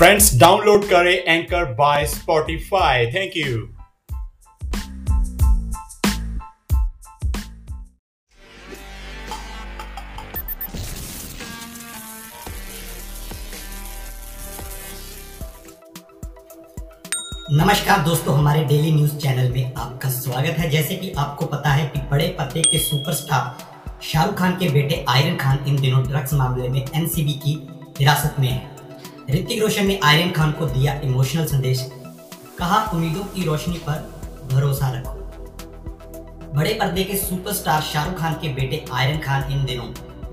Friends download करें anchor by Spotify thank you नमस्कार दोस्तों, हमारे डेली न्यूज़ चैनल में आपका स्वागत है। जैसे कि आपको पता है कि बड़े पर्दे के सुपरस्टार शाहरुख खान के बेटे आयरन खान इन दिनों ड्रग्स मामले में एनसीबी की हिरासत में है। ऋतिक रोशन ने आयरन खान को दिया इमोशनल संदेश। कहा, उम्मीदों की रोशनी पर भरोसा रखो। बड़े पर्दे के सुपरस्टार शाहरुख खान के बेटे आयरन खान इन दिनों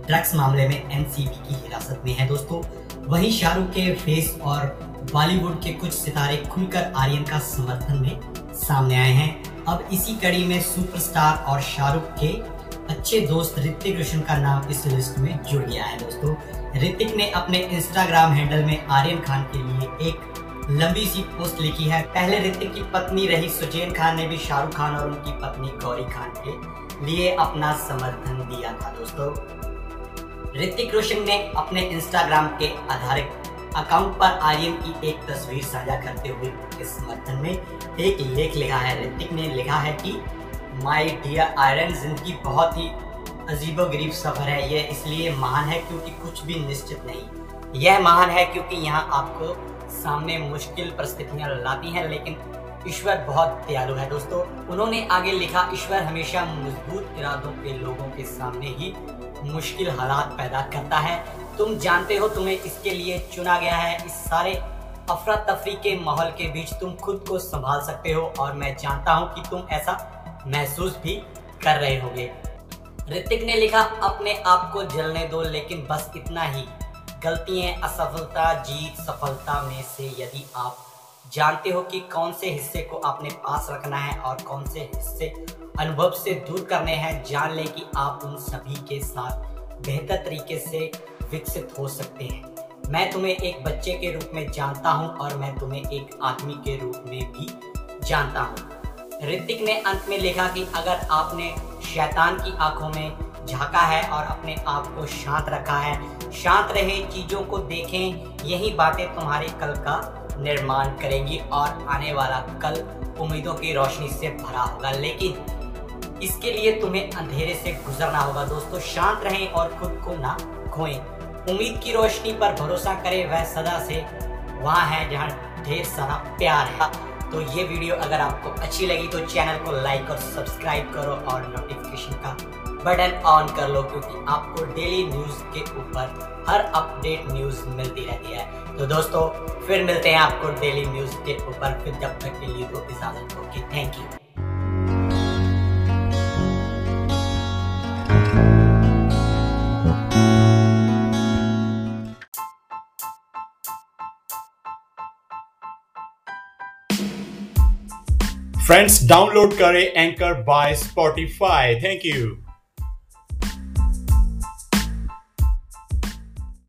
ड्रग्स मामले में एनसीबी की हिरासत में है। दोस्तों, वहीं शाहरुख के फेस और बॉलीवुड के कुछ सितारे खुलकर आर्यन का समर्थन में सामने आए हैं। अब इसी कड़ी में सुपरस्टार और शाहरुख के अच्छे दोस्त ऋतिक रोशन का नाम इस लिस्ट में जुड़ गया है दोस्तों। ऋतिक ने अपने इंस्टाग्राम हैंडल में आर्यन खान के लिए एक लंबी सी पोस्ट लिखी है। पहले ऋतिक की पत्नी रही सुचैन खान ने भी शाहरुख खान और उनकी पत्नी गौरी खान के लिए अपना समर्थन दिया था दोस्तों। ऋतिक रोशन ने अपने इंस्टाग्राम के आधारित अकाउंट पर आर्यन की एक तस्वीर साझा करते हुए इस समर्थन में एक लेख लिखा है। ऋतिक ने लिखा है कि माय डियर आयरन, ज़िंदगी बहुत ही अजीबो गरीब सफ़र है। यह इसलिए महान है क्योंकि कुछ भी निश्चित नहीं। यह महान है क्योंकि यहाँ आपको सामने मुश्किल परिस्थितियाँ लाती हैं, लेकिन ईश्वर बहुत दयालु है। दोस्तों, उन्होंने आगे लिखा, ईश्वर हमेशा मज़बूत इरादों के लोगों के सामने ही मुश्किल हालात पैदा करता है। तुम जानते हो, तुम्हें इसके लिए चुना गया है। इस सारे अफरा तफरी के माहौल के बीच तुम खुद को संभाल सकते हो, और मैं जानता हूँ कि तुम ऐसा महसूस भी कर रहे होंगे। ऋतिक ने लिखा, अपने आप को जलने दो, लेकिन बस इतना ही। गलतियाँ असफलता, जीत सफलता में से यदि आप जानते हो कि कौन से हिस्से को अपने पास रखना है और कौन से हिस्से अनुभव से दूर करने हैं, जान लें कि आप उन सभी के साथ बेहतर तरीके से विकसित हो सकते हैं। मैं तुम्हें एक बच्चे के रूप में जानता हूँ और मैं तुम्हें एक आदमी के रूप में भी जानता हूँ। ऋतिक ने अंत में लिखा कि अगर आपने शैतान की आँखों में झांका है और अपने आप को शांत रखा है, शांत रहे, चीज़ों को देखें, यही बातें तुम्हारे कल का निर्माण करेंगी और आने वाला कल उम्मीदों की रोशनी से भरा होगा। लेकिन इसके लिए तुम्हें अंधेरे से गुजरना होगा। दोस्तों, शांत रहें और खुद को ना खोएँ। उम्मीद की रोशनी पर भरोसा करें। वह सदा से वहाँ है जहाँ ढेर सारा प्यार है। तो ये वीडियो अगर आपको अच्छी लगी तो चैनल को लाइक और सब्सक्राइब करो और नोटिफिकेशन का बटन ऑन कर लो, क्योंकि आपको डेली न्यूज़ के ऊपर हर अपडेट न्यूज़ मिलती रहती है। तो दोस्तों, फिर मिलते हैं आपको डेली न्यूज़ के ऊपर, फिर जब तक के लिए तो इजाज़त होगी थैंक यू फ्रेंड्स डाउनलोड करें anchor by Spotify thank you